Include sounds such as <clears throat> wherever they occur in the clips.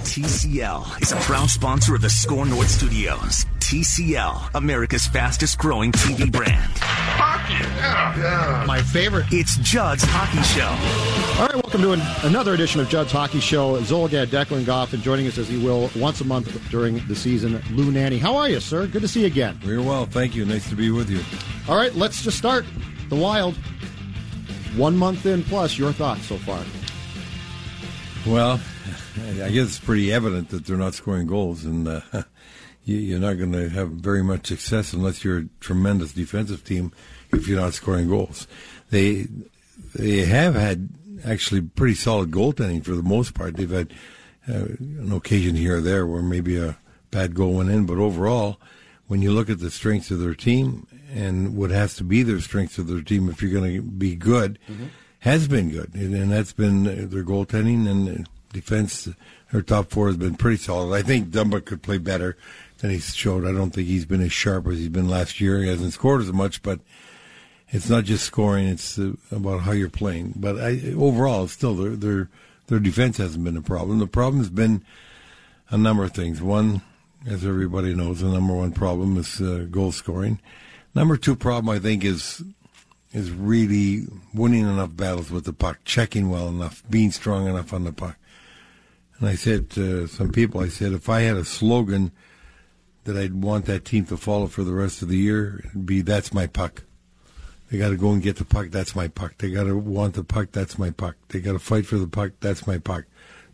TCL is a proud sponsor of the SKOR North Studios. TCL, America's fastest growing TV brand. Hockey, yeah, yeah. My favorite. It's Judd's Hockey Show. All right, welcome to an, another edition of Judd's Hockey Show. Zulgad Declan Goff, and joining us as he will once a month during the season, Lou Nanne. How are you, sir? Good to see you again. Very well, thank you. Nice to be with you. All right, let's just start. The Wild. One month in plus, your thoughts so far? Well, I guess it's pretty evident that they're not scoring goals, and uh, <laughs> you, are not going to have very much success unless you're a tremendous defensive team if you're not scoring goals. They they have had actually pretty solid goaltending for the most part. They've had uh, an occasion here or there where maybe a bad goal went in, but overall, when you look at the strengths of their team and what has to be their strengths of their team if you're going to be good, mm-hmm. has been good, and, and that's been their goaltending and defense, her top four has been pretty solid. I think Dumba could play better than he's showed. I don't think he's been as sharp as he's been last year. He hasn't scored as much, but it's not just scoring; it's uh, about how you're playing. But I, overall, still their their their defense hasn't been a problem. The problem has been a number of things. One, as everybody knows, the number one problem is uh, goal scoring. Number two problem, I think, is is really winning enough battles with the puck, checking well enough, being strong enough on the puck. And I said to some people, I said, if I had a slogan that I'd want that team to follow for the rest of the year, it'd be that's my puck. They got to go and get the puck. That's my puck. They got to want the puck. That's my puck. They got to fight for the puck. That's my puck.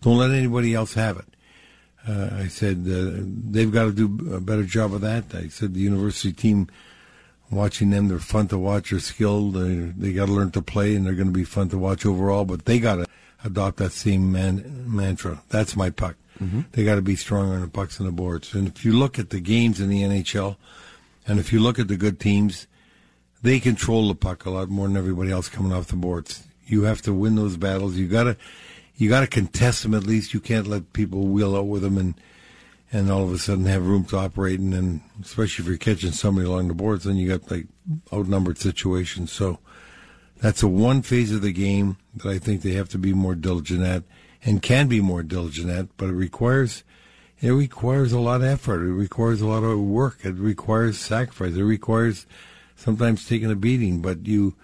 Don't let anybody else have it. Uh, I said uh, they've got to do a better job of that. I said the university team, watching them, they're fun to watch. They're skilled. They they got to learn to play, and they're going to be fun to watch overall. But they got to adopt that same man, mantra. That's my puck. Mm-hmm. They got to be stronger on the pucks and the boards. And if you look at the games in the NHL, and if you look at the good teams, they control the puck a lot more than everybody else coming off the boards. You have to win those battles. You gotta, you gotta contest them at least. You can't let people wheel out with them and and all of a sudden have room to operate. And then, especially if you're catching somebody along the boards, then you got like outnumbered situations. So that's a one phase of the game that I think they have to be more diligent at and can be more diligent at, but it requires it requires a lot of effort. It requires a lot of work. It requires sacrifice. It requires sometimes taking a beating, but you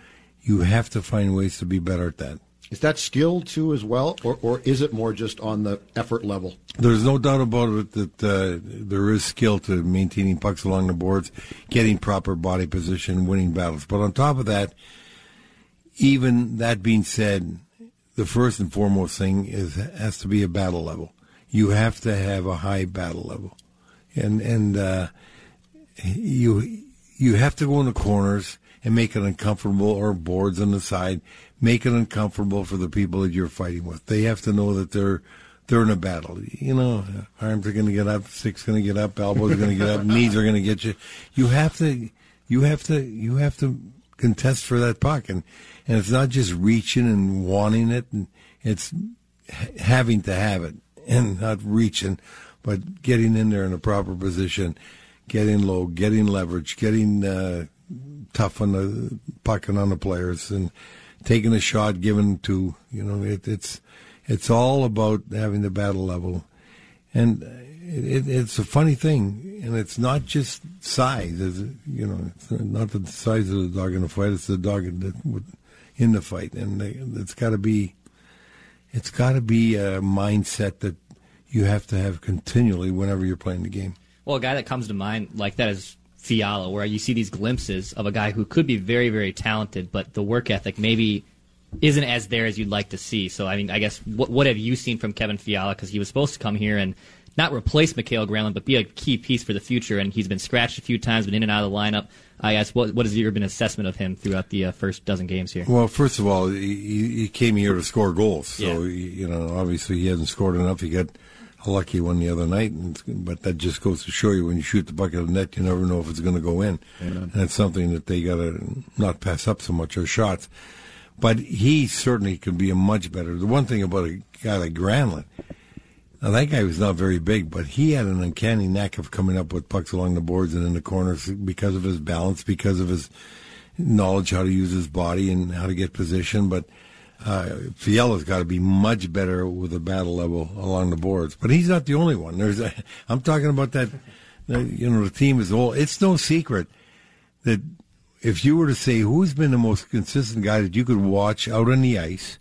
you have to find ways to be better at that. Is that skill too as well, or, or is it more just on the effort level? There's no doubt about it that uh, there is skill to maintaining pucks along the boards, getting proper body position, winning battles. But on top of that, even that being said, the first and foremost thing is has to be a battle level. You have to have a high battle level, and and uh, you you have to go in the corners and make it uncomfortable, or boards on the side, make it uncomfortable for the people that you're fighting with. They have to know that they're they're in a battle. You know, arms are going to get up, sticks going to get up, elbows are going to get up, <laughs> knees are going to get you. You have to, you have to, you have to contest for that puck, and and it's not just reaching and wanting it, and it's having to have it and not reaching, but getting in there in a proper position, getting low, getting leverage, getting uh, tough on the puck and on the players, and taking a shot given to you know it, it's it's all about having the battle level, and it, it's a funny thing, and it's not just size. It's, you know, it's not the size of the dog in the fight; it's the dog that in the fight, and it's got to be it's got to be a mindset that you have to have continually whenever you're playing the game. Well, a guy that comes to mind like that is Fiala, where you see these glimpses of a guy who could be very, very talented, but the work ethic maybe isn't as there as you'd like to see. So, I mean, I guess what what have you seen from Kevin Fiala? Because he was supposed to come here and not replace Mikael Granlund, but be a key piece for the future. And he's been scratched a few times, been in and out of the lineup. I guess what what has your been assessment of him throughout the uh, first dozen games here? Well, first of all, he, he came here to score goals, so Yeah. he, you know obviously he hasn't scored enough. He got a lucky one the other night, and, but that just goes to show you when you shoot the bucket of the net, you never know if it's going to go in, and that's something that they got to not pass up so much or shots. But he certainly could be a much better. The one thing about a guy like Granlund, now that guy was not very big, but he had an uncanny knack of coming up with pucks along the boards and in the corners because of his balance, because of his knowledge how to use his body and how to get position. But uh, Fiala's got to be much better with a battle level along the boards. But he's not the only one. There's, a, <laughs> I'm talking about that. You know, the team is all. It's no secret that if you were to say who's been the most consistent guy that you could watch out on the ice,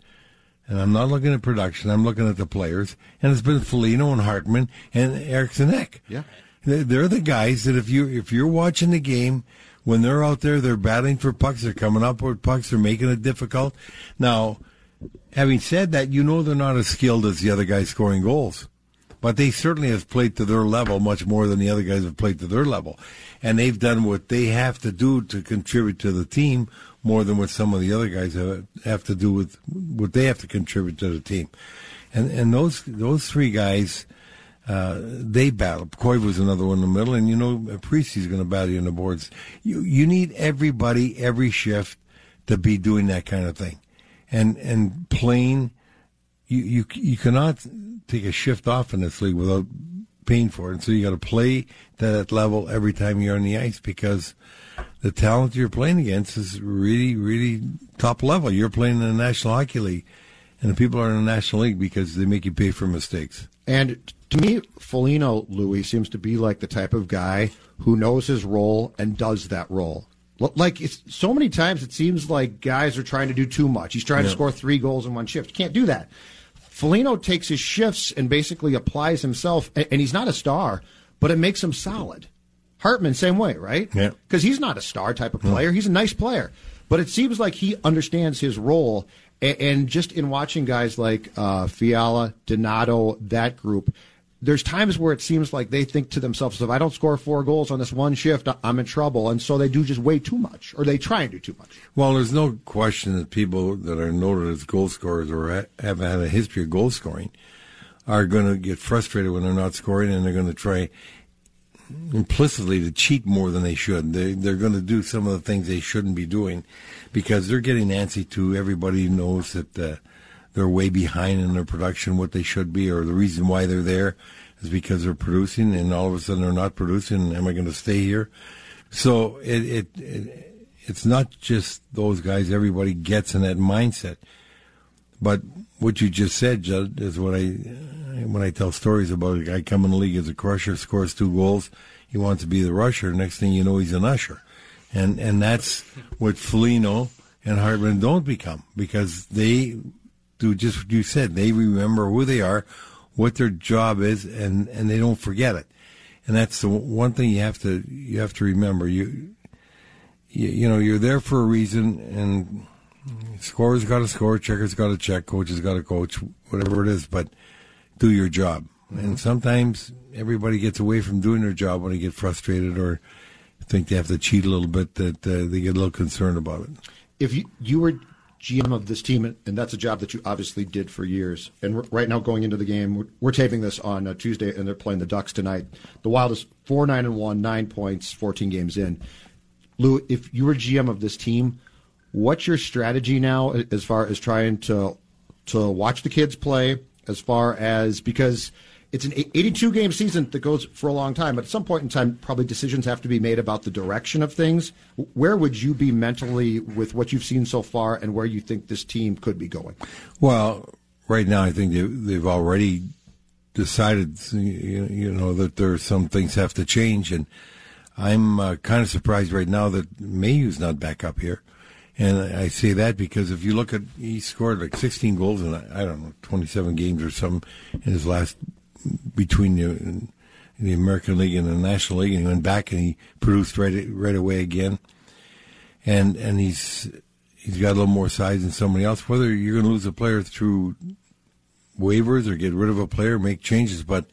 and I'm not looking at production, I'm looking at the players, and it's been Foligno and Hartman and Eriksson Ek. Yeah. They're they're the guys that if you if you're watching the game, when they're out there, they're battling for pucks, they're coming up with pucks, they're making it difficult. Now, having said that, you know they're not as skilled as the other guys scoring goals. But they certainly have played to their level much more than the other guys have played to their level. And they've done what they have to do to contribute to the team more than what some of the other guys have, have to do with what they have to contribute to the team. And and those those three guys, uh, they battle. Coy was another one in the middle, and you know Parise's going to battle you on the boards. You you need everybody every shift to be doing that kind of thing, and and playing. You you you cannot take a shift off in this league without paying for it. And so you got to play that level every time you're on the ice because the talent you're playing against is really really top level. You're playing in the National Hockey League, and the people are in the National League because they make you pay for mistakes. And to me, Foligno Louis seems to be like the type of guy who knows his role and does that role. Like it's, so many times, it seems like guys are trying to do too much. He's trying to score three goals in one shift. Can't do that. Foligno takes his shifts and basically applies himself, and he's not a star, but it makes him solid. Hartman, same way, right? Yeah. Because he's not a star type of player. He's a nice player. But it seems like he understands his role. And, just in watching guys like uh, Fiala, Donato, that group, there's times where it seems like they think to themselves, if I don't score four goals on this one shift, I'm in trouble. And so they do just way too much, or they try and do too much. Well, there's no question that people that are noted as goal scorers or have had a history of goal scoring are going to get frustrated when they're not scoring, and they're going to try implicitly to cheat more than they should. They they're going to do some of the things they shouldn't be doing because they're getting antsy to everybody knows that uh, they're way behind in their production what they should be, or the reason why they're there is because they're producing, and all of a sudden they're not producing. Am I going to stay here? So it, it, it it's not just those guys. Everybody gets in that mindset. But what you just said, Judd, is what I when I tell stories about a guy coming in the league as a crusher, scores two goals, he wants to be the rusher. Next thing you know, he's an usher, and and that's what Foligno and Hartman don't become because they do just what you said. They remember who they are, what their job is, and and they don't forget it. And that's the one thing you have to you have to remember. You you, you know you're there for a reason, and scorer's got to score, checker's got to check, coach has got to coach, whatever it is. But do your job. And sometimes everybody gets away from doing their job when they get frustrated or think they have to cheat a little bit. That uh, they get a little concerned about it. if you you were GM of this team, and that's a job that you obviously did for years, and right now going into the game, we're, we're taping this on uh, Tuesday, and they're playing the Ducks tonight. The Wild is four nine and one, nine points, fourteen games in. Lou, if you were GM of this team, what's your strategy now as far as trying to to watch the kids play? As far as because it's an 82 game season that goes for a long time. But at some point in time, probably decisions have to be made about the direction of things. Where would you be mentally with what you've seen so far and where you think this team could be going? Well, right now I think they, they've already decided, you know, that there are some things have to change, and I'm uh, kind of surprised right now that Mayhew's not back up here. And I say that because if you look at, he scored like 16 goals in, I don't know, 27 games or something in his last between the, the American League and the National League, and he went back and he produced right right away again. And and he's he's got a little more size than somebody else. Whether you're going to lose a player through waivers or get rid of a player, make changes, but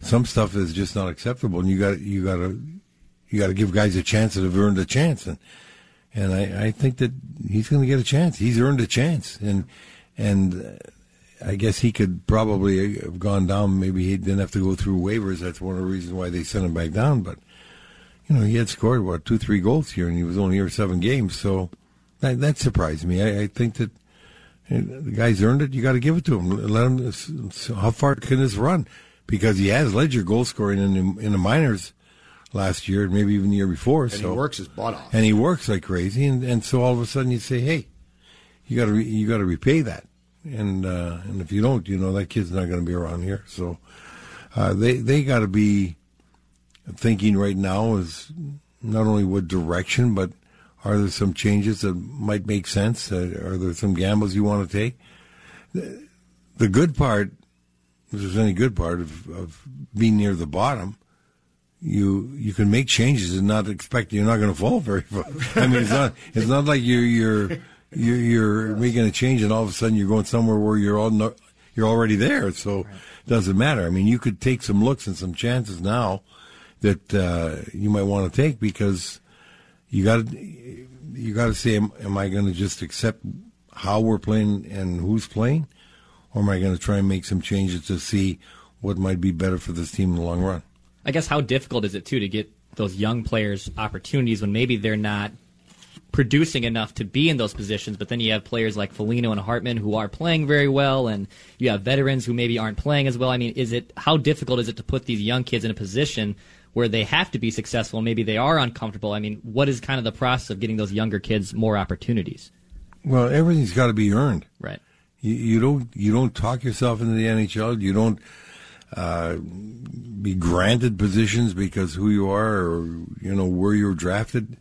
some stuff is just not acceptable, and you got you got to you got to give guys a chance that have earned a chance, and and I, I think that he's going to get a chance. He's earned a chance, and and uh, I guess he could probably have gone down. Maybe he didn't have to go through waivers. That's one of the reasons why they sent him back down. But you know, he had scored what two, three goals here, and he was only here seven games. So that that surprised me. I, I think that the guy's earned it. You got to give it to him. Let him. How far can this run? Because he has led your goal scoring in the, in the minors last year, maybe even the year before. And so he works his butt off. and he works like crazy, and, and so all of a sudden you say, hey, you got to re- you got to repay that, and uh, and if you don't, you know that kid's not going to be around here. So uh, they they got to be thinking right now is not only what direction, but are there some changes that might make sense? Uh, are there some gambles you want to take? The, the good part, if there's any good part of, of being near the bottom, you you can make changes and not expect you're not going to fall very far. I mean, it's not it's not like you're you're you're, you're making a change and all of a sudden you're going somewhere where you're all no, you're already there. So it doesn't matter. I mean, you could take some looks and some chances now that uh, you might want to take because you got to you got to say, am, am I going to just accept how we're playing and who's playing, or am I going to try and make some changes to see what might be better for this team in the long run? I guess how difficult is it too to get those young players opportunities when maybe they're not producing enough to be in those positions, but then you have players like Foligno and Hartman who are playing very well, and you have veterans who maybe aren't playing as well. I mean, is it how difficult is it to put these young kids in a position where they have to be successful? Maybe they are uncomfortable. I mean, what is kind of the process of getting those younger kids more opportunities? Well, everything's got to be earned. Right. You, you don't you don't talk yourself into the NHL. You don't uh, be granted positions because who you are or you know where you're drafted.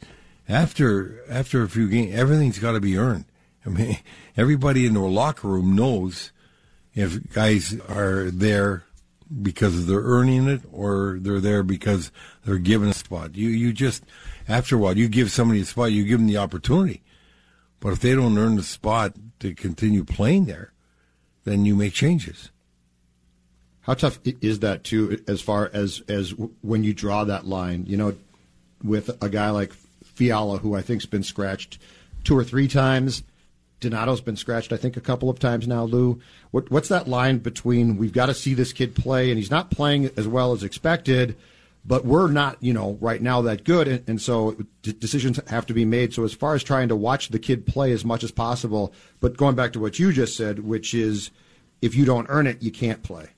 After after a few games, everything's got to be earned. I mean, <laughs> everybody in the locker room knows if guys are there because they're earning it or they're there because they're given a spot. You you just after a while you give somebody a spot, you give them the opportunity. But if they don't earn the spot to continue playing there, then you make changes. How tough is that too, as far as as when you draw that line? You know, with a guy like Fiala, who I think's been scratched two or three times. Donato's been scratched, I think, a couple of times now. Lou, what, what's that line between we've got to see this kid play, and he's not playing as well as expected, but we're not, you know, right now that good, and, and so d- decisions have to be made. So as far as trying to watch the kid play as much as possible, but going back to what you just said, which is if you don't earn it, you can't play.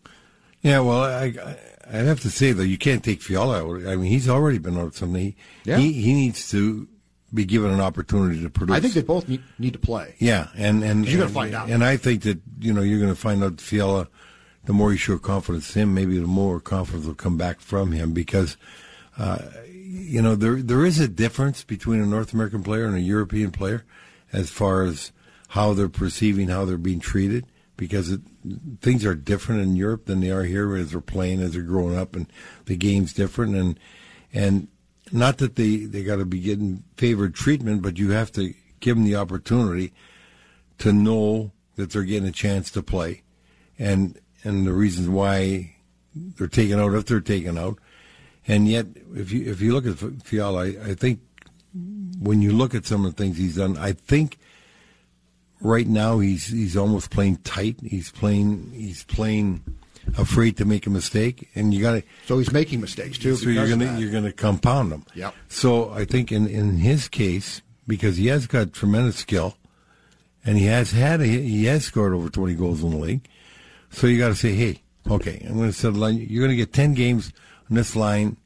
Yeah, well, I, I I'd have to say though you can't take Fiala out. I mean, he's already been out something. He, Yeah. he he needs to be given an opportunity to produce. I think they both need, need to play. Yeah, and and You're gonna and- find out. And I think that you know you're going to find out Fiala. The more you show confidence in him, maybe the more confidence will come back from him because, uh, you know, there there is a difference between a North American player and a European player as far as how they're perceiving how they're being treated because it, things are different in Europe than they are here as they're playing as they're growing up and the game's different. And and not that they they got to be getting favored treatment, but you have to give them the opportunity to know that they're getting a chance to play, and and the reasons why they're taken out if they're taken out, and yet if you if you look at Fiala, I, I think when you look at some of the things he's done, I think right now he's he's almost playing tight. He's playing he's playing afraid to make a mistake, and you got to So he's making mistakes too. so you're gonna that. you're gonna compound them. Yep. So I think in in his case, because he has got tremendous skill, and he has had a, he has scored over 20 goals in the league. So you got to say, hey, okay, I'm going to set a line. You're going to get 10 games on this line.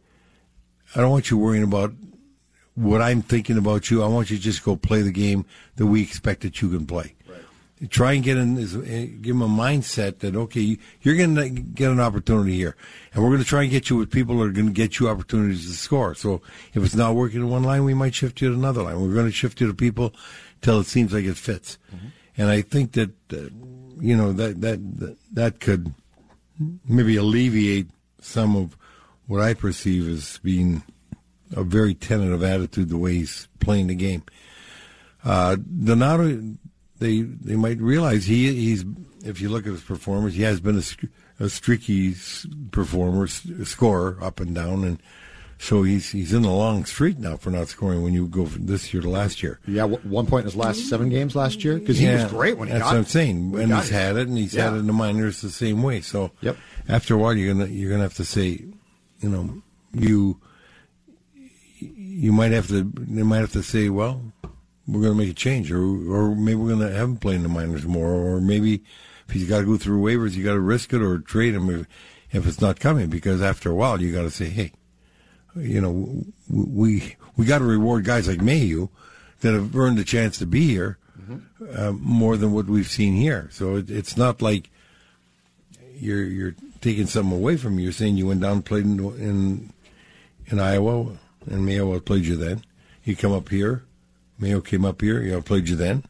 I don't want you worrying about what I'm thinking about you. I want you to just go play the game that we expect that you can play. Right. Try and get in, this- eh, give him a mindset that okay, you're going to get an opportunity here, and we're going to try and get you with people that are going to get you opportunities to score. So if it's not working in one line, we might shift you to another line. We're going to shift you to people till it seems like it fits. And I think that uh, you know that that that, that could maybe alleviate some of what I perceive as being a very tentative attitude the way he's playing the game. Uh, Donato, they they might realize he he's if you look at his performance, he has been a, a streaky performer, scorer up and down, and so he's he's in a long streak now for not scoring when you go from this year to last year. Yeah, one point in his last seven games last year because he Yeah, was great when he that's got what I'm saying. And he's had it, and he's had it in the minors the same way. So Yep. after a while, you're gonna you're gonna have to say, you know, you you might have to they might have to say, well, we're gonna make a change, or or maybe we're gonna have him play in the minors more, or maybe if he's got to go through waivers, you got to risk it or trade him if, if it's not coming, because after a while, you got to say, hey, you know, we we got to reward guys like Mayhew that have earned a chance to be here uh, more than what we've seen here. So it, it's not like you're you're taking something away from you. You're saying you went down and played in in, in Iowa, and Mayhew played you then. You come up here, Mayhew came up here, you played you then.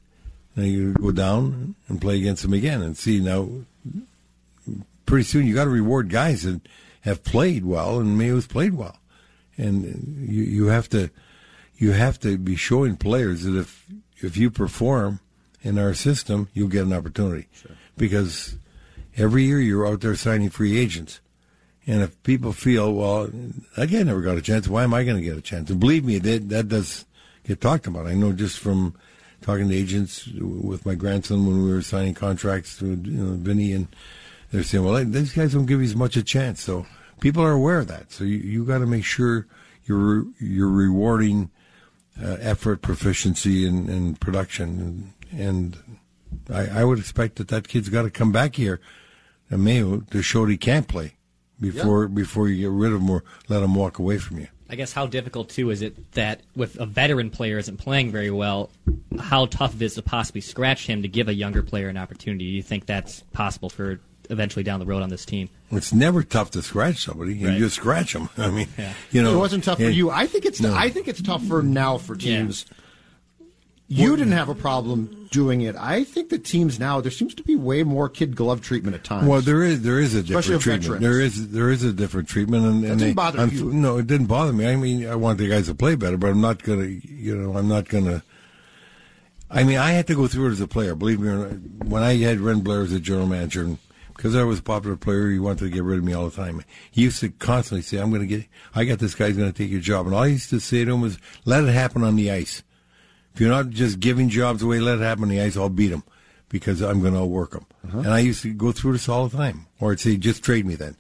Then you go down and play against them again, and see now. Pretty soon, you got to reward guys that have played well, and Mayhew's played well, and you you have to you have to be showing players that if if you perform in our system, you'll get an opportunity. sure. Because every year you're out there signing free agents. And if people feel, well, guy never got a chance, why am I going to get a chance? And believe me, that, that does get talked about. I know just from talking to agents with my grandson when we were signing contracts to you know, Vinny, and they're saying, well, these guys don't give you as much a chance. So people are aware of that. So you, you got to make sure you're, you're rewarding uh, effort, proficiency, and, and production. And, and I, I would expect that that kid's got to come back here, uh, Mayhew, to show that he can play before before you get rid of them or let them walk away from you. I guess how difficult too is it that with a veteran player isn't playing very well, how tough it is to possibly scratch him to give a younger player an opportunity? Do you think that's possible for eventually down the road on this team? It's never tough to scratch somebody. You Right. just scratch them. <laughs> I mean, Yeah. you know, it wasn't tough yeah. for you. I think it's No. I think it's tougher now for Yeah. You didn't have a problem doing it. I think the teams now there seems to be way more kid glove treatment at times. Well, there is there is a different treatment. veterans. There is there is a different treatment, and, and didn't they- bother you. No, it didn't bother me. I mean, I want the guys to play better, but I'm not gonna. You know, I'm not gonna. I mean, I had to go through it as a player. Believe me, or not. when I had Wren Blair as a general manager, and because I was a popular player, he wanted to get rid of me all the time. He used to constantly say, "I'm going to get. I got this guy's going to take your job," and all I used to say to him was, "Let it happen on the ice." If you're not just giving jobs away, let it happen on the ice. I'll beat them because I'm going to outwork them. Uh-huh. And I used to go through this all the time. Or I'd say, just trade me then.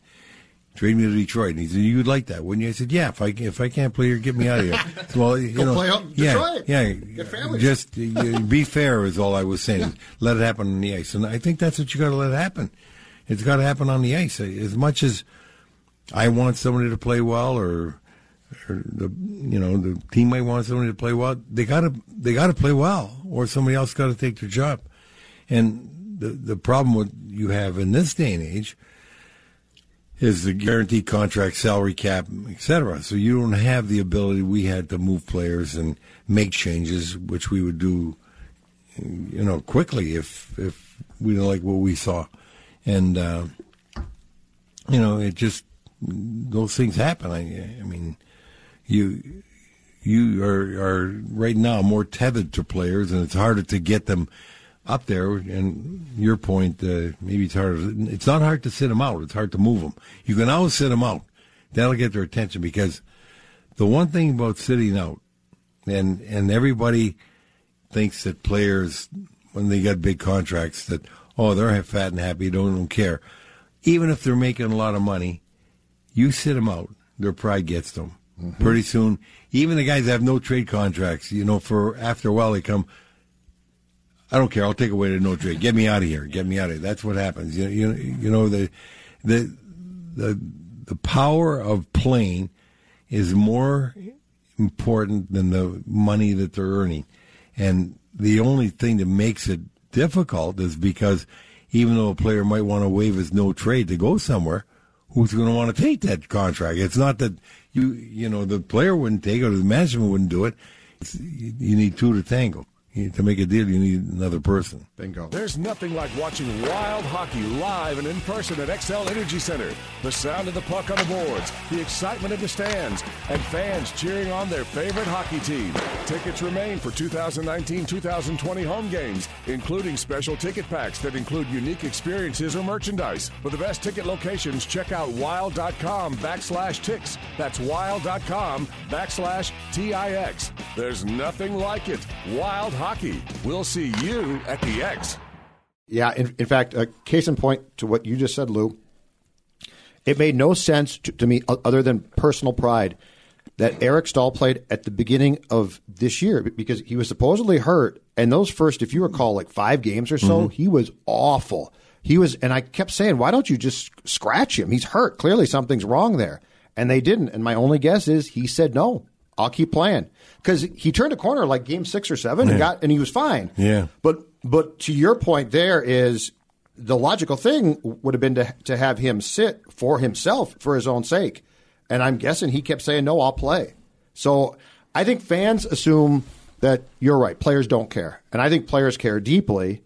Trade me to Detroit. And he said, you'd like that, wouldn't you? I said, yeah. If I if I can't play here, get me out of here. So, <laughs> well, you Go know, play out in yeah, Detroit. yeah. Get family. Just uh, <laughs> be fair is all I was saying. Let it happen on the ice, and I think that's what you got to let happen. It's got to happen on the ice. As much as I want somebody to play well, or, or the you know the team might want somebody to play well. They got to they got to play well, or somebody else got to take their job. And the the problem what you have in this day and age is the guaranteed contract, salary cap, etc. So you don't have the ability we had to move players and make changes, which we would do, you know, quickly if if we didn't like what we saw, and uh, you know, it just those things happen. I, I mean, you you are are right now more tethered to players, and it's harder to get them up there. And your point, uh, maybe it's harder. It's not hard to sit them out. It's hard to move them. You can always sit them out. That'll get their attention because the one thing about sitting out, and and everybody thinks that players when they get big contracts that oh they're fat and happy, don't, don't care. Even if they're making a lot of money, you sit them out, their pride gets them. Pretty soon, even the guys that have no trade contracts, you know, for after a while they come. I don't care. I'll take away the no trade. Get me out of here. Get me out of here. That's what happens. You you you know the the the the power of playing is more important than the money that they're earning, and the only thing that makes it difficult is because even though a player might want to waive his no trade to go somewhere, who's going to want to take that contract? It's not that you you know the player wouldn't take it or the management wouldn't do it. It's, you need two to tango. You- To make a deal, you need another person. Bingo. There's nothing like watching wild hockey live and in person at Xcel Energy Center. The sound of the puck on the boards, the excitement of the stands, and fans cheering on their favorite hockey team. Tickets remain for 2019-2020 home games, including special ticket packs that include unique experiences or merchandise. For the best ticket locations, check out wild.com backslash ticks. That's wild.com backslash T-I-X. There's nothing like it. Wild hockey. We'll see you at the X. Yeah, in, in fact, uh, case in point to what you just said, Lou, it made no sense to, to me other than personal pride that Eric Staal played at the beginning of this year because he was supposedly hurt. And those first, if you recall, like five games or so, he was awful. He was, and I kept saying, why don't you just scratch him? He's hurt. Clearly something's wrong there. And they didn't. And my only guess is he said, no, I'll keep playing. Because he turned a corner like game six or seven and got, and he was fine. Yeah. But but to your point, there is the logical thing would have been to to have him sit for himself for his own sake, and I'm guessing he kept saying no, I'll play. So I think fans assume that you're right. Players don't care, and I think players care deeply.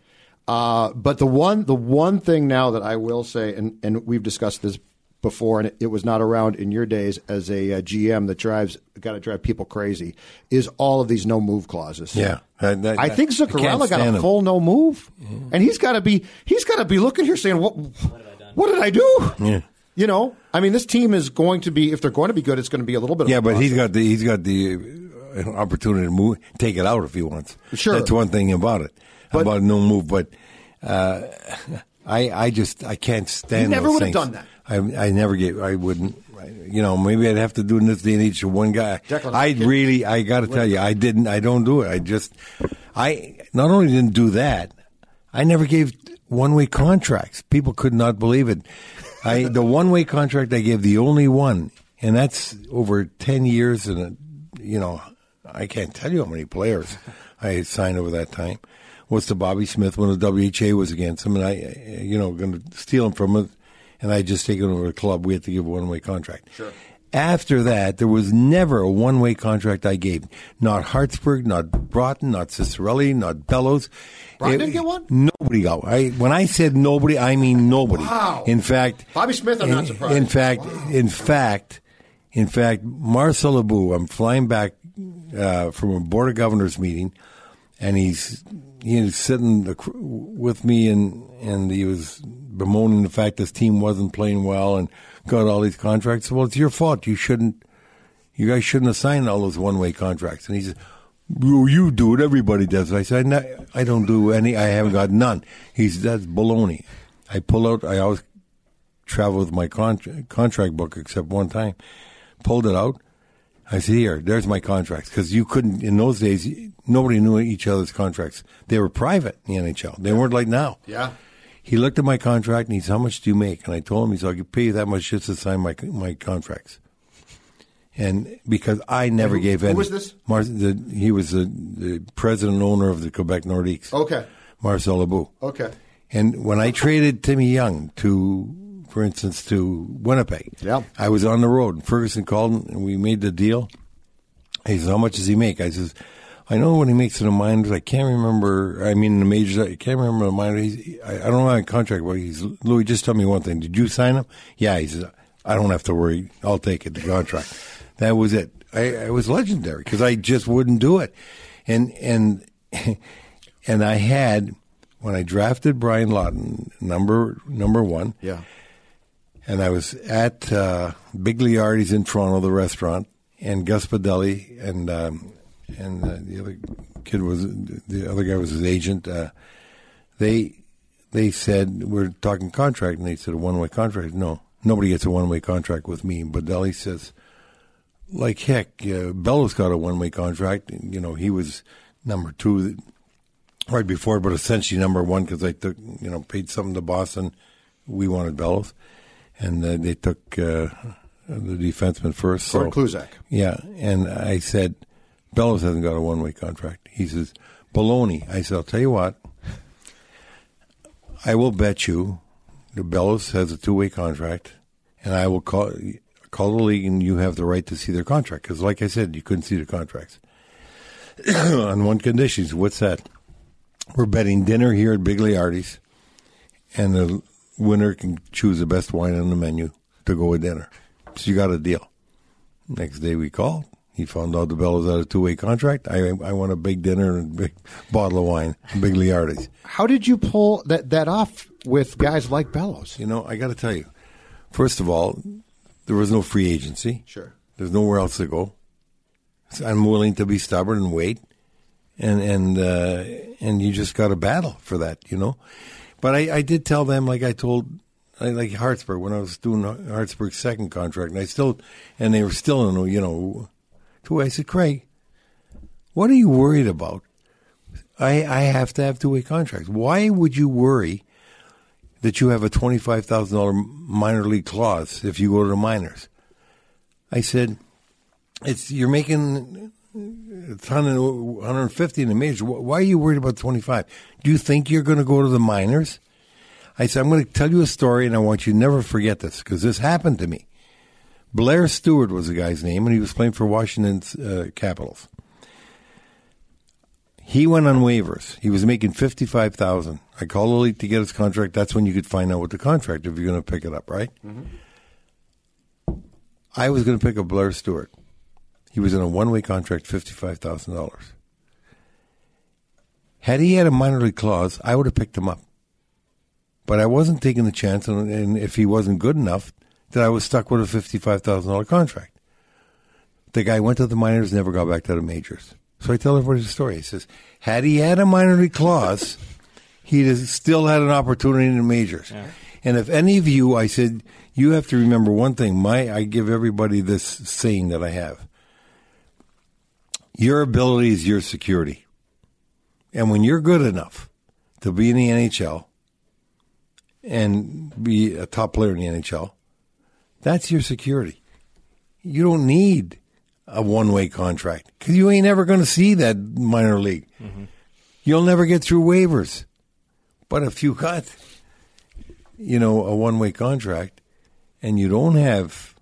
Uh, but the one the one thing now that I will say, and and we've discussed this before, and it, was not around in your days as a, uh GM that drives got to drive people crazy, is all of these no move clauses. Yeah. I, I think Zuccarello got a full no move, and he's got to be he's got to be looking here saying what what did I do? Yeah. You know, I mean, this team is going to be if they're going to be good, it's going to be a little bit. Of Yeah, a but he's got the he's got the uh, opportunity to move, take it out if he wants. Sure. that's one thing about it But- about no move. But uh, <laughs> I I just I can't stand. You never would have done that. I I never get. I wouldn't. You know, maybe I'd have to do in this day and age to one guy. Declan, I really, I got to tell you, I didn't. I don't do it. I just, I not only didn't do that, I never gave one way contracts. People could not believe it. I the one way contract I gave the only one, and that's over ten years, and you know, I can't tell you how many players I signed over that time. Was to Bobby Smith when the WHA was against him, and I, you know, going to steal him from him, and I just taken over the club. We had to give a one way contract. Sure. After that, there was never a one way contract I gave. Not Hartsburg, not Broten, not Ciccarelli, not Bellows. Broten didn't get one? Nobody got one. I, when I said nobody, I mean nobody. Wow. In fact, Bobby Smith, I'm not surprised. In fact, in fact, in fact, Marcel Lebeau, I'm flying back uh, from a board of governors meeting, and he's he was sitting with me, and and he was bemoaning the fact this team wasn't playing well and got all these contracts. Well, it's your fault. You shouldn't. You guys shouldn't have signed all those one way contracts. And he said, well, you do it. Everybody does. It. I said, I don't do any. I haven't got none. He's that's baloney. I pull out. I always travel with my con- contract book, except one time. Pulled it out. I said, here, there's my contracts. Because you couldn't, in those days, nobody knew each other's contracts. They were private in the NHL. They weren't like now. Yeah. He looked at my contract and he said, how much do you make? And I told him, he said, I could pay you that much just to sign my my contracts. And because I never who- gave who was this? Mar- the, he was the, the president owner of the Quebec Nordiques. Okay. Marcel Lebeau. Okay. And when I traded Timmy Young to, for instance, to Winnipeg, Yeah. I was on the road. And Ferguson called and we made the deal. He says, "How much does he make?" I says, "I know what he makes in the minors. I can't remember. I mean, in the majors, I can't remember the minors. He's, I, I don't know my contract, but he's Louis. Just tell me one thing. Did you sign him? Yeah." He says, "I don't have to worry. I'll take it. The contract." <laughs> that was it. I, I was legendary because I just wouldn't do it, and and <laughs> and I had when I drafted Brian Lawton, number number one. Yeah. And I was at uh, Bigliardi's in Toronto, the restaurant, and Gus Badali and um, and uh, the other kid was the other guy was his agent. Uh, they they said we're talking contract, and they said a one way contract. No, nobody gets a one way contract with me. Padelli says, like heck, uh, Bellows got a one way contract. You know, he was number two right before, but essentially number one because I took you know paid something to Boston. We wanted Bellows, and uh, they took uh, the defenseman first. So, Kluzak. Yeah, and I said Bellows hasn't got a one way contract. He says baloney. I said I'll tell you what. I will bet you the Bellows has a two way contract, and I will call call the league, and you have the right to see their contract because, like I said, you couldn't see the contracts. <clears throat> on one condition. What's that? We're betting dinner here at Bigliardi's, and the winner can choose the best wine on the menu to go with dinner. So you got a deal. Next day we called. He found out the Bellows had a two way contract. I I want a big dinner and a big bottle of wine, Bigliardi's. How did you pull that, that off with guys like Bellows? You know, I got to tell you, first of all, there was no free agency. Sure. There's nowhere else to go. So I'm willing to be stubborn and wait, and and uh, and you just got to battle for that, you know. But I, I did tell them, like I told, like Hartsburg when I was doing Hartsburg's second contract, and I still, and they were still in, a you know, two. I said, Craig, what are you worried about? I I have to have two way contracts. Why would you worry that you have a twenty five thousand dollar minor league clause if you go to the minors? I said, it's you're making a ton of 150 in the majors. Why are you worried about 25? Do you think you're going to go to the minors? I said, I'm going to tell you a story, and I want you to never forget this because this happened to me. Blair Stewart was the guy's name, and he was playing for Washington's uh, Capitals. He went on waivers. He was making fifty-five thousand. I called Elite to get his contract. That's when you could find out what the contract if you're going to pick it up, right? I was going to pick up Blair Stewart. He was in a one-way contract, fifty-five thousand dollars. Had he had a minor league clause, I would have picked him up. But I wasn't taking the chance, and, and if he wasn't good enough, that I was stuck with a fifty-five thousand dollar contract. The guy went to the minors, never got back to the majors. So I tell everybody the story. He says, had he had a minor league clause, <laughs> he'd have still had an opportunity in the majors. And if any of you, I said, you have to remember one thing. My, I give everybody this saying that I have. Your ability is your security. And when you're good enough to be in the NHL and be a top player in the NHL, that's your security. You don't need a one way contract because you ain't ever going to see that minor league. Mm-hmm. You'll never get through waivers. But if you got, you know, a one way contract and you don't have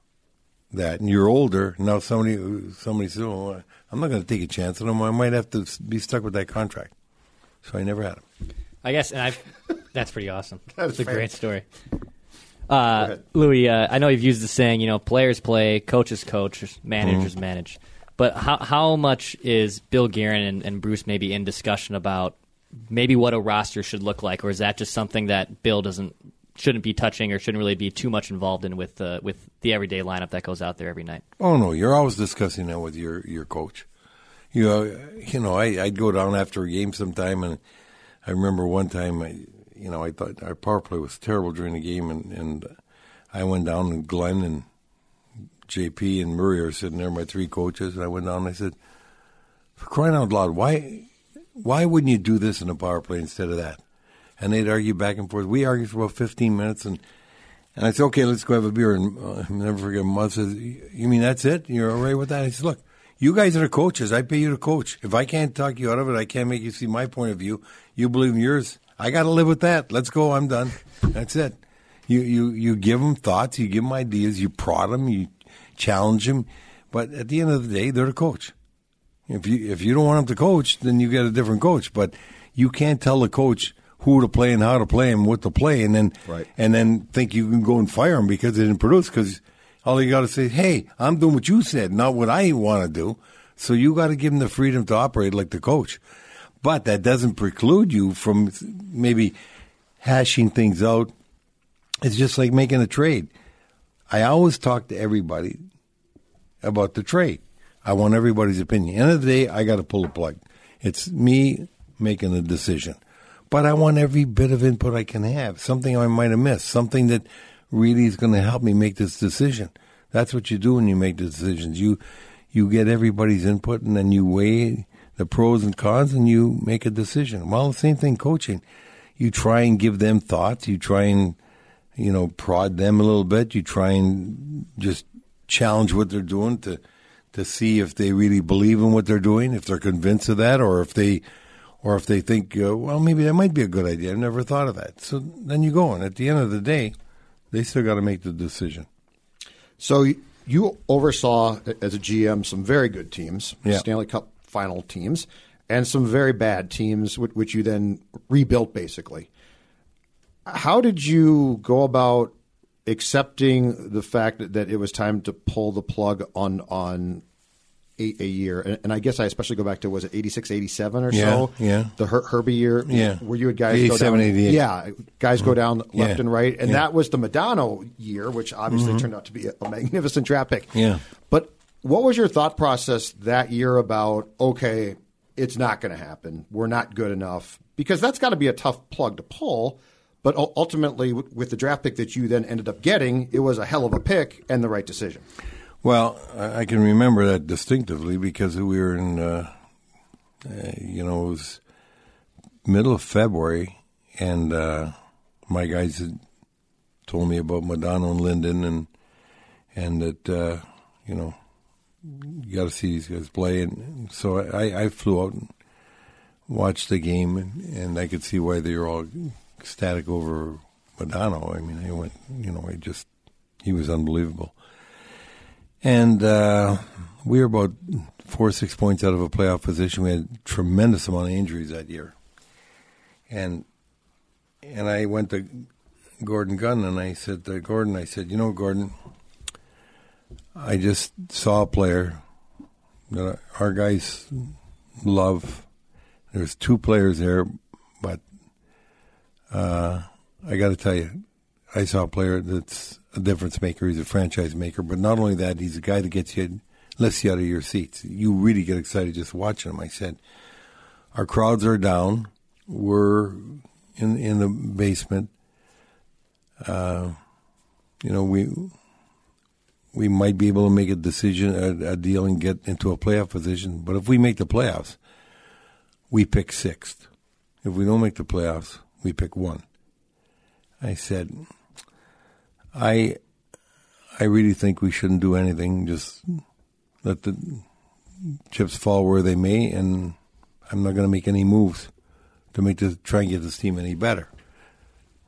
that and you're older, now somebody somebody says, oh, I'm not going to take a chance on him. I might have to be stuck with that contract. So I never had him. I guess, and I've, that's pretty awesome. <laughs> That's a fair. great story. Uh, Louis, uh, I know you've used the saying, you know, players play, coaches coach, managers Mm-hmm. manage. But how how much is Bill Guerin and, and Bruce maybe in discussion about maybe what a roster should look like, or is that just something that Bill doesn't shouldn't be touching or shouldn't really be too much involved in with uh, with the everyday lineup that goes out there every night? Oh no, you're always discussing that with your your coach. You know, you know, I, I'd go down after a game sometime, and I remember one time, I, you know, I thought our power play was terrible during the game, and and I went down and Glenn and JP and Murray are sitting there, my three coaches, and I went down and I said, for crying out loud, why why wouldn't you do this in a power play instead of that? And they'd argue back and forth. We argued for about 15 minutes, and and I said, okay, let's go have a beer. And uh, I'll never forget, Mud says, you mean that's it? You're all right with that? I said, look, you guys are the coaches. I pay you to coach. If I can't talk you out of it, I can't make you see my point of view. You believe in yours. I got to live with that. Let's go. I'm done. That's it. You, you, you give them thoughts. You give them ideas. You prod them. You challenge them. But at the end of the day, they're the coach. If you if you don't want them to coach, then you get a different coach. But you can't tell the coach who to play and how to play and what to play, and then Right. and then think you can go and fire them because they didn't produce. Because all you got to say, hey, I'm doing what you said, not what I want to do. So you got to give them the freedom to operate like the coach. But that doesn't preclude you from maybe hashing things out. It's just like making a trade. I always talk to everybody about the trade. I want everybody's opinion. End of the day, I got to pull the plug. It's me making a decision. But I want every bit of input I can have. Something I might have missed. Something that really is going to help me make this decision. That's what you do when you make decisions. You you get everybody's input and then you weigh the pros and cons and you make a decision. Well, the same thing coaching. You try and give them thoughts. You try and you know, prod them a little bit. You try and just challenge what they're doing to to see if they really believe in what they're doing, if they're convinced of that, or if they or if they think, uh, well, maybe that might be a good idea. I've never thought of that. So then you go, and at the end of the day, they still got to make the decision. So you- oversaw as a GM some very good teams, Yeah. Stanley Cup final teams and some very bad teams, which, you then rebuilt basically. How did you go about accepting the fact that, that it was time to pull the plug on on a, a year? And, and I guess I especially go back to was it 86, 87 or Yeah, so? yeah. The Her- Herbie year, Yeah. where you had guys go down, 88. yeah, guys go mm-hmm. down left Yeah. and right, and Yeah. that was the Modano year, which obviously mm-hmm. turned out to be a, a magnificent draft pick. Yeah. But what was your thought process that year about, okay, it's not going to happen. We're not good enough. Because that's got to be a tough plug to pull. But ultimately, with the draft pick that you then ended up getting, it was a hell of a pick and the right decision. Well, I can remember that distinctively because we were in, uh, uh, you know, it was middle of February, and uh, my guys had told me about Modano and Linden, and and that uh, you know you got to see these guys play, and so I, I flew out and watched the game, and, and I could see why they were all ecstatic over Modano. I mean, I went, you know, I just he was unbelievable. And uh, we were about four or six points out of a playoff position. We had a tremendous amount of injuries that year, and and I went to Gordon Gund and I said to Gordon, I said, you know, Gordon, I just saw a player that our guys love. There's two players there, but uh, I got to tell you, I saw a player that's a difference maker. He's a franchise maker, but not only that, he's a guy that gets you, lifts you out of your seats. You really get excited just watching him. I said, our crowds are down. We're in in the basement. Uh, you know, we we might be able to make a decision, a, a deal, and get into a playoff position. But if we make the playoffs, we pick sixth. If we don't make the playoffs, we pick one. I said, I, I really think we shouldn't do anything. Just let the chips fall where they may, and I'm not going to make any moves to make the try and get this team any better.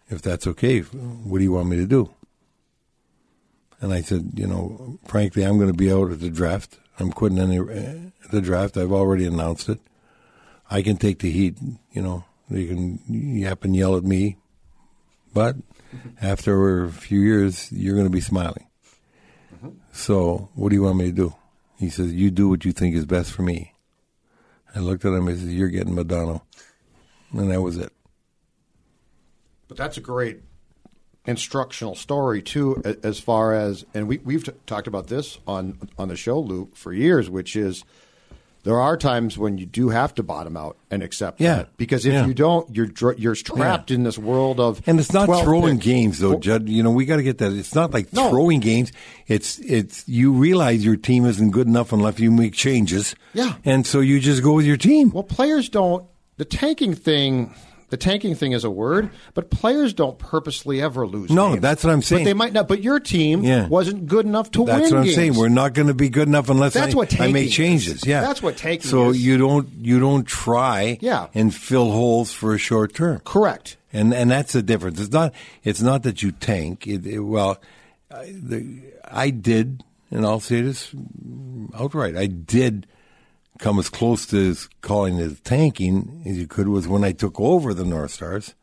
If that's okay, what do you want me to do? And I said, you know, frankly, I'm going to be out at the draft. I'm quitting any uh, the draft. I've already announced it. I can take the heat. You know, you can yap and yell at me, but after a few years, you're going to be smiling. Mm-hmm. So, what do you want me to do? He says, "You do what you think is best for me." I looked at him. I said, "You're getting Modano," and that was it. But that's a great instructional story too, as far as and we we've t- talked about this on on the show, Lou, for years, which is there are times when you do have to bottom out and accept Yeah. that because if Yeah. you don't, you're dr- you're trapped in this world of And it's not throwing picks. games though, Judd. You know, we got to get that. It's not like No. throwing games. It's it's you realize your team isn't good enough unless you make changes. Yeah. And so you just go with your team. Well, players don't. The tanking thing. The tanking thing is a word, but players don't purposely ever lose. No, games. that's what I'm saying. But they might not. But your team Yeah. wasn't good enough to That's win. what I'm games. saying. We're not going to be good enough unless That's I, what I tanking make is. changes. Yeah, That's what tanking So is. you don't you don't try. Yeah. and fill holes for a short term. correct. And and that's the difference. It's not it's not that you tank. It, it- well, I, the, I did, and I'll say this outright. I did come as close to calling it tanking as you could was when I took over the North Stars,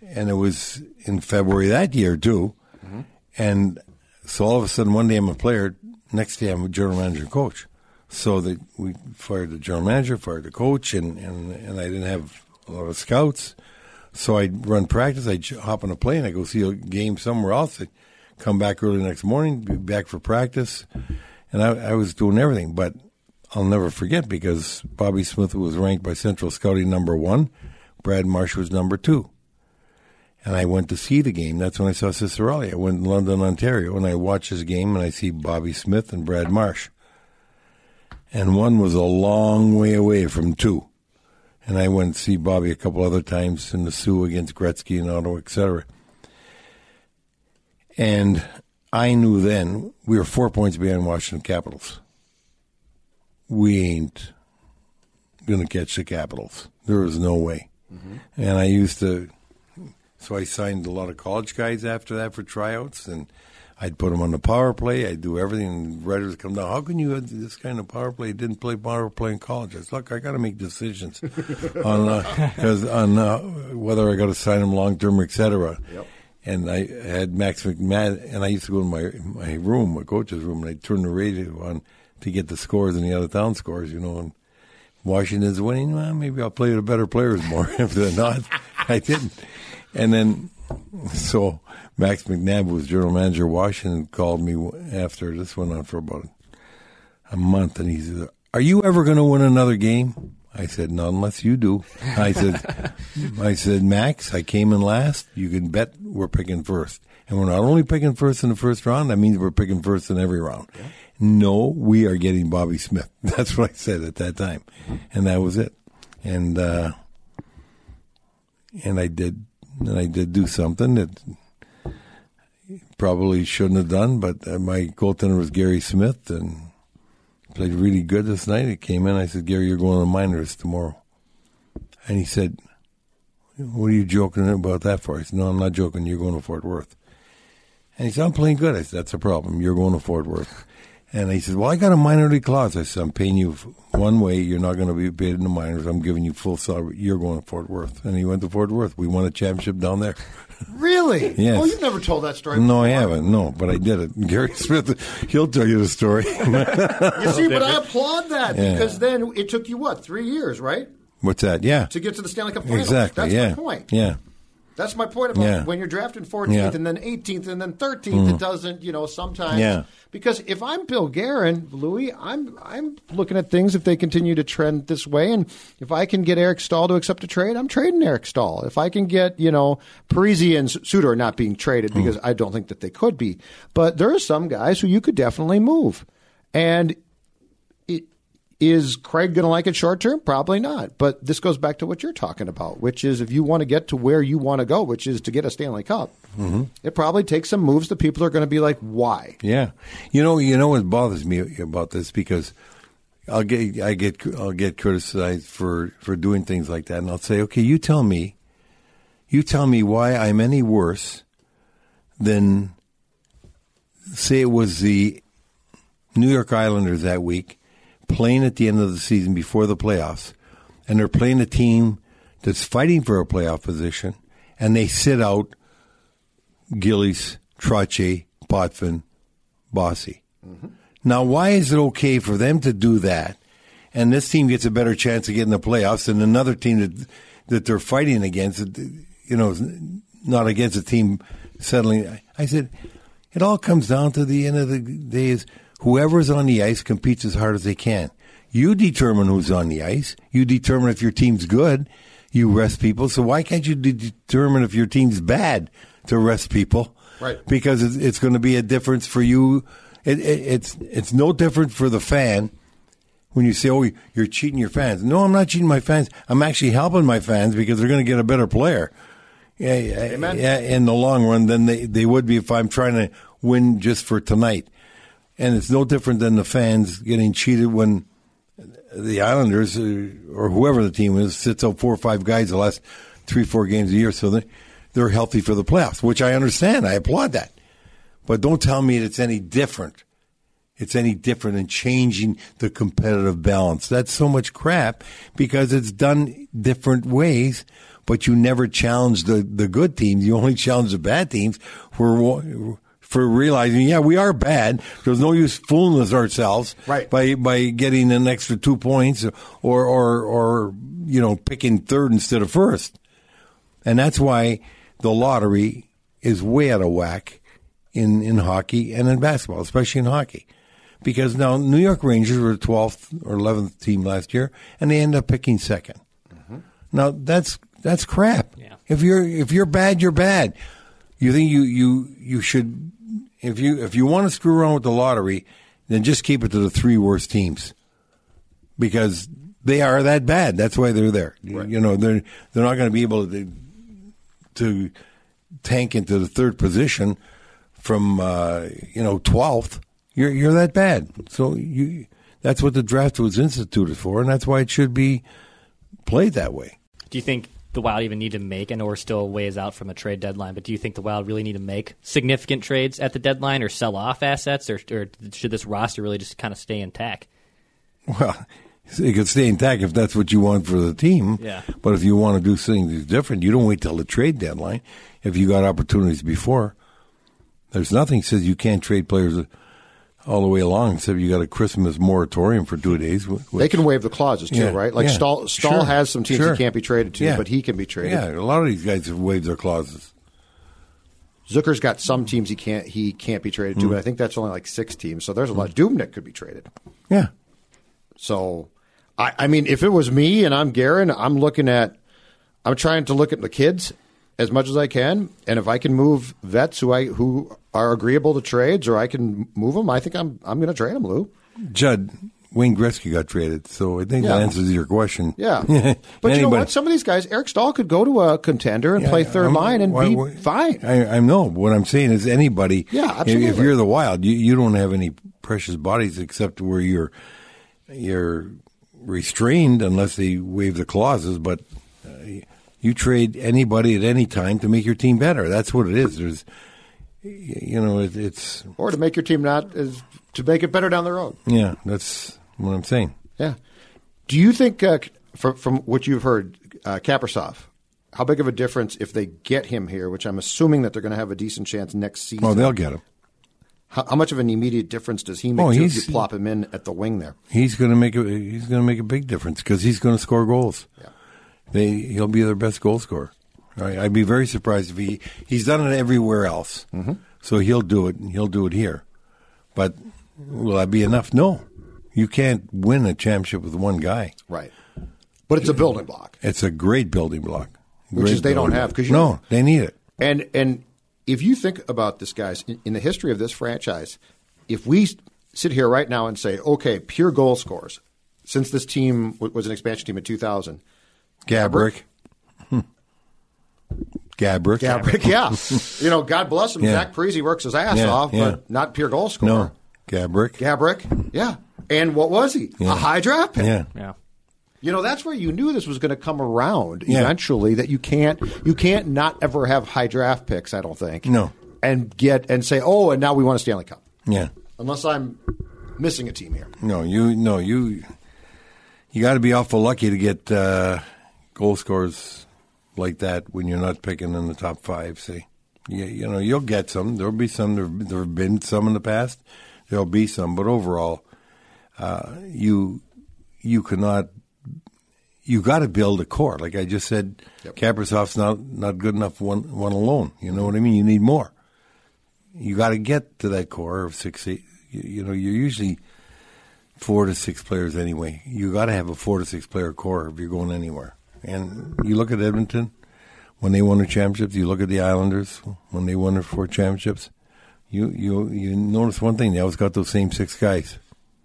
and it was in February that year too. Mm-hmm. And so all of a sudden, one day I'm a player, next day I'm a general manager and coach. So that we fired the general manager, fired the coach, and, and, and I didn't have a lot of scouts. So I'd run practice, I'd hop on a plane, I'd go see a game somewhere else, I'd come back early the next morning, be back for practice. And I, I was doing everything, but I'll never forget because Bobby Smith was ranked by Central Scouting number one, Brad Marsh was number two. And I went to see the game. That's when I saw Ciccarelli. I went to London, Ontario, and I watched his game, and I see Bobby Smith and Brad Marsh. And one was a long way away from two. And I went to see Bobby a couple other times in the Soo against Gretzky and Ottawa, etc. And I knew then we were four points behind Washington Capitals. We ain't going to catch the Capitals. There was no way. And I used to so I signed a lot of college guys after that for tryouts, and I'd put them on the power play. I'd do everything. And writers come down. How can you have this kind of power play? Didn't play power play in college. I said, look, I got to make decisions <laughs> on because uh, on uh, whether I got to sign him long term, etc. Yep. And I had Max McMahon, and I used to go to my my room, my coach's room, and I'd turn the radio on to get the scores and the other town scores, you know. And Washington's winning. Well, maybe I'll play the better players more. <laughs> if they're not, I didn't. And then so Max McNab was general manager of Washington, called me after this went on for about a month, and he said, "Are you ever going to win another game?" I said, "Not unless you do." I said, <laughs> "I said Max, I came in last. You can bet we're picking first, and we're not only picking first in the first round. That means we're picking first in every round." Yeah. No, we are getting Bobby Smith. <laughs> That's what I said at that time, and that was it. And uh, and I did and I did do something that probably shouldn't have done, but uh, my goaltender was Gary Smith and played really good this night. He came in. I said, Gary, you're going to the minors tomorrow. And he said, What are you joking about that for? I said, No, I'm not joking. You're going to Fort Worth. And he said, I'm playing good. I said, That's a problem. You're going to Fort Worth. And he said, Well, I got a minor league clause. I said, I'm paying you one way. You're not going to be paid in the minors. I'm giving you full salary. You're going to Fort Worth. And he went to Fort Worth. We won a championship down there. Really? <laughs> Yes. Oh, you've never told that story. No, before. I haven't. No, but I did it. <laughs> Gary Smith, he'll tell you the story. <laughs> You see, but I applaud that Yeah. because then it took you what three years, right, What's that? Yeah. to get to the Stanley Cup Finals. Exactly. That's yeah. point. Yeah. That's my point about Yeah. when you're drafting 14th Yeah. Mm. and then 18th and then 13th. It doesn't, you know, sometimes. Yeah. Because if I'm Bill Guerin, Louis, I'm I'm looking at things if they continue to trend this way, and if I can get Eric Staal to accept a trade, I'm trading Eric Staal. If I can get, you know, Parise and Suter not being traded Mm. because I don't think that they could be, but there are some guys who you could definitely move, and is Craig going to like it short term? Probably not. But this goes back to what you're talking about, which is if you want to get to where you want to go, which is to get a Stanley Cup, mm-hmm. it probably takes some moves that people are going to be like, why? Yeah, you know, you know what bothers me about this because I'll get I get I'll get criticized for for doing things like that, and I'll say, okay, you tell me, you tell me why I'm any worse than say it was the New York Islanders that week playing at the end of the season before the playoffs, and they're playing a team that's fighting for a playoff position, and they sit out Gillies, Trottier, Potvin, Bossy. Mm-hmm. Now, why is it okay for them to do that, and this team gets a better chance of getting the playoffs than another team that that they're fighting against? You know, not against a team settling. I said, it all comes down to the end of the day is whoever's on the ice competes as hard as they can. You determine who's on the ice. You determine if your team's good. You rest people. So why can't you de- determine if your team's bad to rest people? Right. Because it's, it's going to be a difference for you. It, it, it's it's no different for the fan when you say, "Oh, you're cheating your fans." No, I'm not cheating my fans. I'm actually helping my fans because they're going to get a better player. Yeah, yeah, yeah, in the long run than they, they would be if I'm trying to win just for tonight. And it's no different than the fans getting cheated when the Islanders uh, or whoever the team is sits out four or five guys the last three, four games a year, so they they're healthy for the playoffs, which I understand. I applaud that. But don't tell me it's any different. It's any different in changing the competitive balance. That's so much crap because it's done different ways, but you never challenge the, the good teams. You only challenge the bad teams for for realizing, yeah, we are bad. There's no use fooling us ourselves Right. by by getting an extra two points or or or you know picking third instead of first. And that's why the lottery is way out of whack in, in hockey and in basketball, especially in hockey. Because now New York Rangers were the 12th or 11th team last year, and they end up picking 2nd mm-hmm. Now that's that's crap. Yeah. If you're if you're bad, you're bad. You think you you you should if you if you want to screw around with the lottery, then just keep it to the three worst teams because they are that bad. That's why they're there. You know, they're they're not going to be able to to tank into the third position from uh, you know twelfth. You're you're that bad. So you that's what the draft was instituted for, and that's why it should be played that way. Do you think the Wild even need to make? I know we're still ways out from a trade deadline, but do you think the Wild really need to make significant trades at the deadline or sell off assets, or, or should this roster really just kind of stay intact? Well, it could stay intact if that's what you want for the team. Yeah. But if you want to do things different, you don't wait till the trade deadline. If you got opportunities before, there's nothing says you can't trade players all the way along, except you got a Christmas moratorium for two days. Which, They can waive the clauses too, Yeah, right? Like yeah. Staal, Staal Sure, has some teams sure. he can't be traded to, Yeah. but he can be traded. Yeah, a lot of these guys have waived their clauses. Zucker's got some teams he can't he can't be traded to, Mm. but I think that's only like six teams. So there's a lot. Dubnyk could be traded. Yeah. So, I, I mean, if it was me and I'm Guerin, I'm looking at, I'm trying to look at the kids as much as I can, and if I can move vets who I who are agreeable to trades, or I can move them, I think I'm I'm going to trade them, Lou. Judd, Wayne Gretzky got traded, so I think Yeah. that answers your question. Yeah, <laughs> but you know what? Some of these guys, Eric Staal could go to a contender and Yeah, play 3rd I'm- line and why- be why- fine. I, I know. What I'm saying is anybody. Yeah, if- If you're the Wild, you, you don't have any precious bodies except where you're you're restrained unless they waive the clauses. But you trade anybody at any time to make your team better. That's what it is. There's, you know, it, it's or to make your team not to make it better down the road. yeah. That's what I'm saying. Yeah. Do you think, uh, from from what you've heard, uh, Kaprizov, how big of a difference if they get him here? Which I'm assuming that they're going to have a decent chance next season. Oh, they'll get him. How, how much of an immediate difference does he make Oh, if you plop him in at the wing there? He's going to make a he's going to make a big difference because he's going to score goals. They he'll be their best goal scorer. I'd be very surprised if he he's done it everywhere else, Mm-hmm. so he'll do it. He'll do it here, but will that be enough? No, you can't win a championship with one guy. Right. But it's a building block, It's a great building block, which is they don't have because no, they need it. And and if you think about this, guys, in, in the history of this franchise, if we sit here right now and say, okay, pure goal scorers, since this team w- was an expansion team in 2000, Gaborik, Gaborik, Gaborik, yeah, you know, God bless him, Yeah. Zach Parise works his ass Yeah, off, yeah. but not pure goal scorer. no, Gaborik, Gaborik, yeah. And what was he? Yeah. A high draft pick. yeah. Yeah. You know, that's where you knew this was going to come around Yeah. eventually. That you can't, you can't not ever have high draft picks. I don't think. No. And get and say, oh, and now we want a Stanley Cup. yeah. Unless I'm missing a team here. No, you no you you got to be awful lucky to get uh, goal scores like that when you're not picking in the top five. See, you, you know you'll get some. There'll be some. There there have been some in the past. There'll be some, but overall, uh, you you cannot. You got to build a core. Like I just said, Yep. Kaprizov's not not good enough one one alone. You know what I mean? You need more. You got to get to that core of six. Eight, you, you know, you're usually four to six players anyway. You got to have a four to six player core if you're going anywhere. And you look at Edmonton when they won the championships. You look at the Islanders when they won their four championships. You you you notice one thing: they always got those same six guys.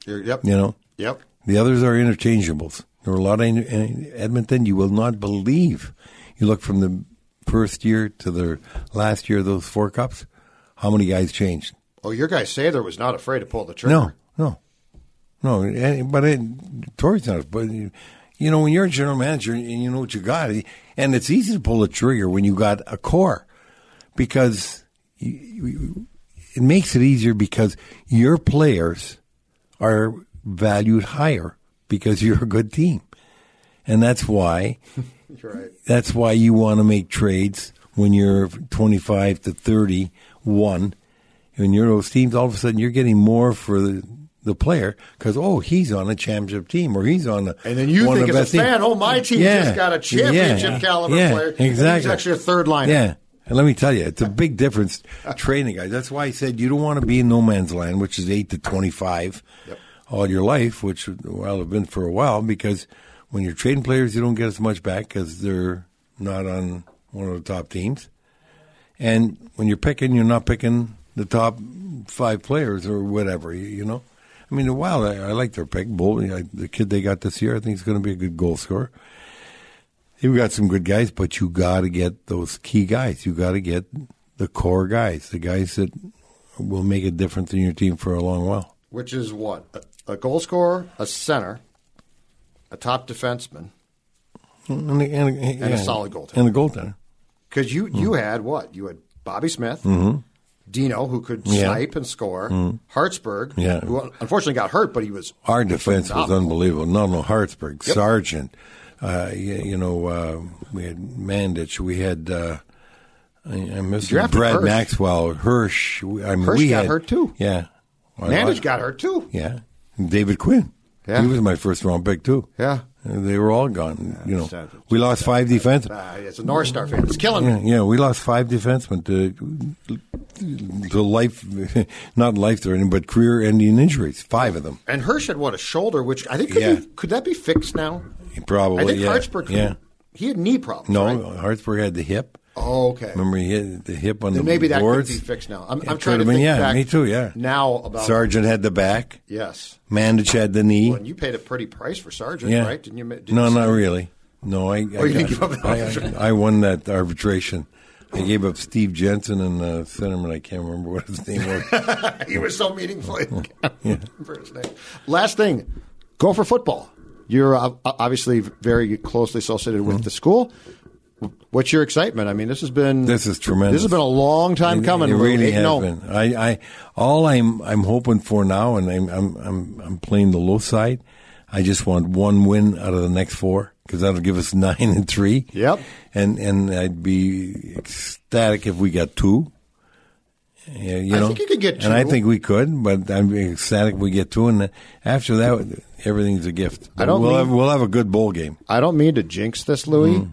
Yep. You know, Yep. the others are interchangeables. There were a lot of in, Edmonton. You will not believe. You look from the first year to the last year of those four cups. How many guys changed? Oh, your guy Sather was not afraid to pull the trigger. No, no, no. eh, But it, Torrey's not. But you know, when you're a general manager and you know what you got, eh, and it's easy to pull the trigger when you got a core, because you, you- it makes it easier because your players are valued higher because you're a good team, and that's why. Right. That's why you want to make trades when you're 25 to 31. When you're those teams, all of a sudden you're getting more for the, the player because, oh, he's on a championship team or he's on a. And then you think as a fan, oh, my team Yeah. just got a championship Yeah. caliber Yeah, player. Exactly. He's actually a third liner. Yeah. And let me tell you, it's a big difference training guys. That's why I said you don't want to be in no man's land, which is 8 to 25 all your life, which, well, have been for a while, because when you're trading players, you don't get as much back because they're not on one of the top teams. And when you're picking, you're not picking the top five players or whatever, you know? I mean, Wild, I, I like their pick. Bull, I, the kid they got this year, I think he's going to be a good goal scorer. You've got some good guys, but you got to get those key guys. You got to get the core guys, the guys that will make a difference in your team for a long while. Which is what? A, a goal scorer, a center, a top defenseman, and, a- and, a- and a yeah, solid goaltender. and a goaltender. Because you, you Mm. had what? You had Bobby Smith, Mhm. Dino, who could Yeah. snipe and score, Mhm. Hartsburg, Yeah. who unfortunately got hurt, but he was Our defense was unbelievable. No, no, Hartsburg, Yep. Sargent. Uh, you, you know, uh, we had Mandich. We had. Uh, I, I miss Brad Hirsch. Maxwell, Hirsch. We- I mean, Hirsch we got had, hurt too. Yeah, Well, Mandich got hurt too. Yeah, David Quinn. Yeah. he was my first round pick too. Yeah. They were all gone. you know, we lost five defensemen. Uh, it's a North Star fan. It's killing Yeah, me. yeah, we lost five defensemen to to life, <laughs> not life threatening, but career ending injuries. Five of them, And Hirsch had what a shoulder, which I think could, Yeah. be, could that be fixed now? probably. I think yeah, Hartsburg. yeah. he had knee problems. No, right? Hartsburg had the hip. Oh, okay. Remember he hit the hip on Then the maybe that boards? could be fixed now. I'm, I'm trying to been, think yeah, back me too. Yeah, now about Sargent had the back. Yes. Mandich had the knee. Well, and you paid a pretty price for Sargent, yeah, right? Didn't you? Didn't no, you not really. No, I. Oh, I, didn't give up the I, arbitration. I, won that arbitration. I gave up Steve Jensen and uh, centerman. I can't remember what his name was. <laughs> he was so meaningful. <laughs> I can't <laughs> his name. Last thing, go for football. You're uh, obviously very closely associated Mm-hmm. with the school. What's your excitement? I mean, this has been This is tremendous. This has been a long time It- coming. It really has oh. been. I, I, all I'm, I'm hoping for now, and I'm, I'm, I'm, I'm playing the low side. I just want one win out of the next four because that'll give us <laughs> nine and three. Yep. And and I'd be ecstatic if we got two. Yeah, you I know, think you could get and I think we could, but I'm ecstatic if we get two, and after that, everything's a gift. I don't We'll mean- have we'll have a good bowl game. I don't mean to jinx this, Louis, Mm.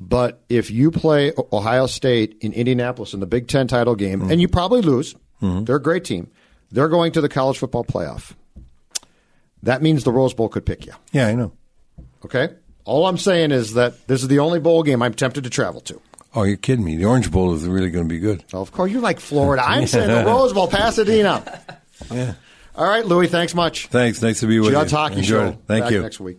But if you play Ohio State in Indianapolis in the Big Ten title game, Mm. and you probably lose, Mm-hmm. they're a great team. They're going to the college football playoff. That means the Rose Bowl could pick you. Yeah, I know. Okay? All I'm saying is that this is the only bowl game I'm tempted to travel to. Oh, you're kidding me? The Orange Bowl is really going to be good. Oh, of course, you like Florida. I'm saying the Rose Bowl, Pasadena. <laughs> Yeah. All right, Louis, thanks much. Thanks. Nice to be with Judd's you. Hockey Enjoyed Show. it. Thank back you. Next week.